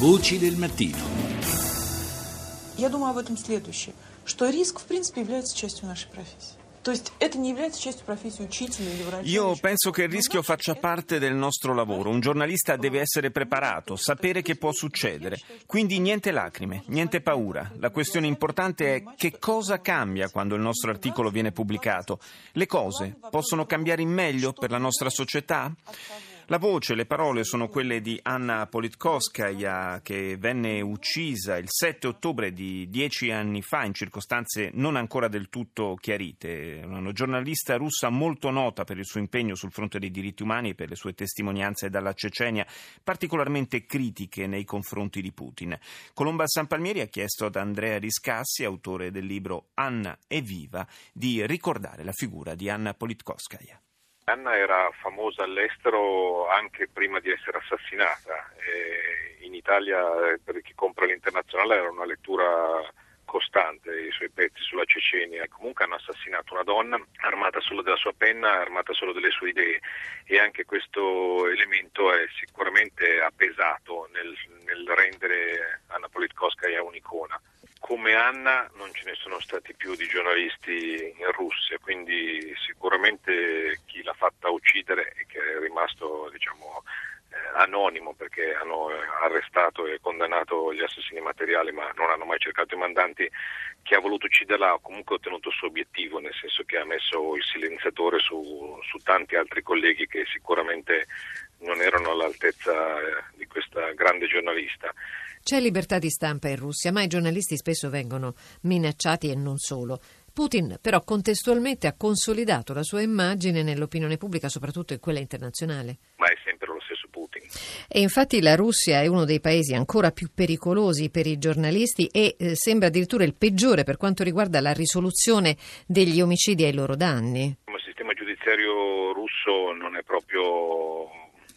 Voci del mattino. Я думаю об этом следующее, что риск, в принципе, является частью нашей профессии. То есть это не является частью профессии учителя или врача. Io penso che il rischio faccia parte del nostro lavoro. Un giornalista deve essere preparato, sapere che può succedere. Quindi niente lacrime, niente paura. La questione importante è che cosa cambia quando il nostro articolo viene pubblicato. Le cose possono cambiare in meglio per la nostra società? La voce, le parole sono quelle di Anna Politkovskaya che venne uccisa il 7 ottobre di dieci anni fa in circostanze non ancora del tutto chiarite. Una giornalista russa molto nota per il suo impegno sul fronte dei diritti umani e per le sue testimonianze dalla Cecenia, particolarmente critiche nei confronti di Putin. Colomba San Palmieri ha chiesto ad Andrea Riscassi, autore del libro Anna è viva, di ricordare la figura di Anna Politkovskaya. Anna era famosa all'estero anche prima di essere assassinata. E in Italia, per chi compra l'internazionale, era una lettura costante i suoi pezzi sulla Cecenia. Comunque hanno assassinato una donna armata solo della sua penna, armata solo delle sue idee e anche questo elemento è sicuramente ha pesato nel, nel rendere Anna Politkovskaya un'icona come Anna non ce ne sono stati più di giornalisti in Russia, quindi sicuramente chi l'ha fatta uccidere e che è rimasto diciamo, eh, anonimo perché hanno arrestato e condannato gli assassini materiali ma non hanno mai cercato i mandanti, chi ha voluto ucciderla ha comunque ottenuto il suo obiettivo, nel senso che ha messo il silenziatore su, su tanti altri colleghi che sicuramente non erano all'altezza eh, di questa grande giornalista. C'è libertà di stampa in Russia, ma i giornalisti spesso vengono minacciati e non solo. Putin però contestualmente ha consolidato la sua immagine nell'opinione pubblica, soprattutto in quella internazionale. Ma è sempre lo stesso Putin. E infatti la Russia è uno dei paesi ancora più pericolosi per i giornalisti e eh, sembra addirittura il peggiore per quanto riguarda la risoluzione degli omicidi ai loro danni. Il sistema giudiziario russo non è proprio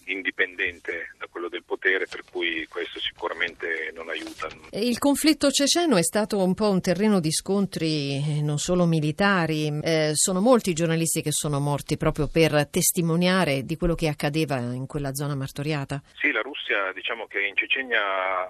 indipendente da quello del potere, per cui questo sicuramente non aiuta. Il conflitto ceceno è stato un po' un terreno di scontri eh, non solo militari, eh, sono molti i giornalisti che sono morti proprio per testimoniare di quello che accadeva in quella zona martoriata. Sì, la Russia diciamo che in Cecenia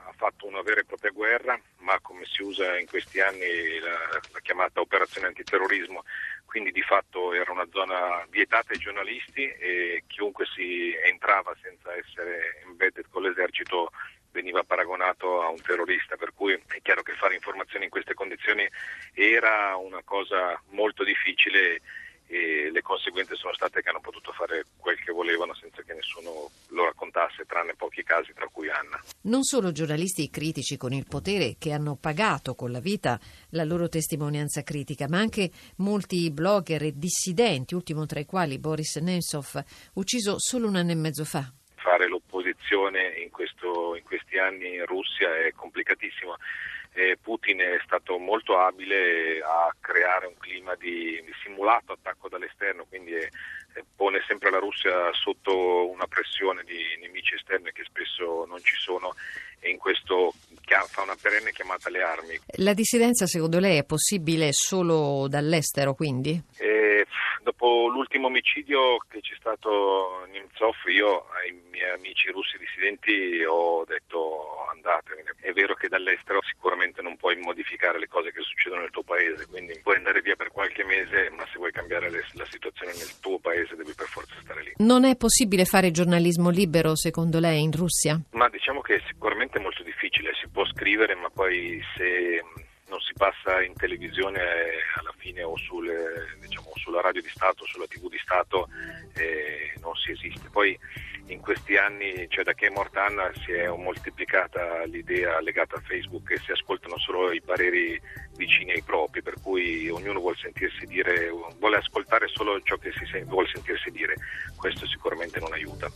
ha fatto una vera e propria guerra, ma come si usa in questi anni la, la chiamata operazione antiterrorismo, quindi di fatto era una zona vietata ai giornalisti e chiunque si entrava senza essere embedded con l'esercito veniva paragonato a un terrorista, per cui è chiaro che fare informazioni in queste condizioni era una cosa molto difficile e le conseguenze sono state che hanno potuto fare quel che volevano senza che nessuno lo raccontasse, tranne pochi casi, tra cui Anna. Non solo giornalisti critici con il potere che hanno pagato con la vita la loro testimonianza critica, ma anche molti blogger e dissidenti, ultimo tra i quali Boris Nemtsov, ucciso solo un anno e mezzo fa. L'opposizione in, questo, in questi anni in Russia è complicatissimo eh, Putin è stato molto abile a creare un clima di, di simulato attacco dall'esterno, quindi è, pone sempre la Russia sotto una pressione di nemici esterni che spesso non ci sono e in questo fa una perenne chiamata alle armi. La dissidenza secondo lei è possibile solo dall'estero quindi? Eh, dopo l'ultimo omicidio che c'è stato Nemtsov io ai miei amici russi dissidenti ho detto andatevene. È vero che dall'estero sicuramente non puoi modificare le cose che succedono nel tuo paese, quindi puoi andare via per qualche mese, ma se vuoi cambiare la situazione nel tuo paese devi per forza stare lì. Non è possibile fare giornalismo libero secondo lei in Russia? Ma diciamo che è sicuramente molto difficile, si può scrivere, ma poi se non si passa in televisione alla fine o sulle, diciamo, sulla radio di Stato, sulla TV di Stato, eh, non si esiste. Poi in questi anni, cioè da che è morta Anna, si è moltiplicata l'idea legata a Facebook che si ascoltano solo i pareri vicini ai propri, per cui ognuno vuole sentirsi dire, vuole ascoltare solo ciò che si vuole sentirsi dire. Questo sicuramente non aiuta.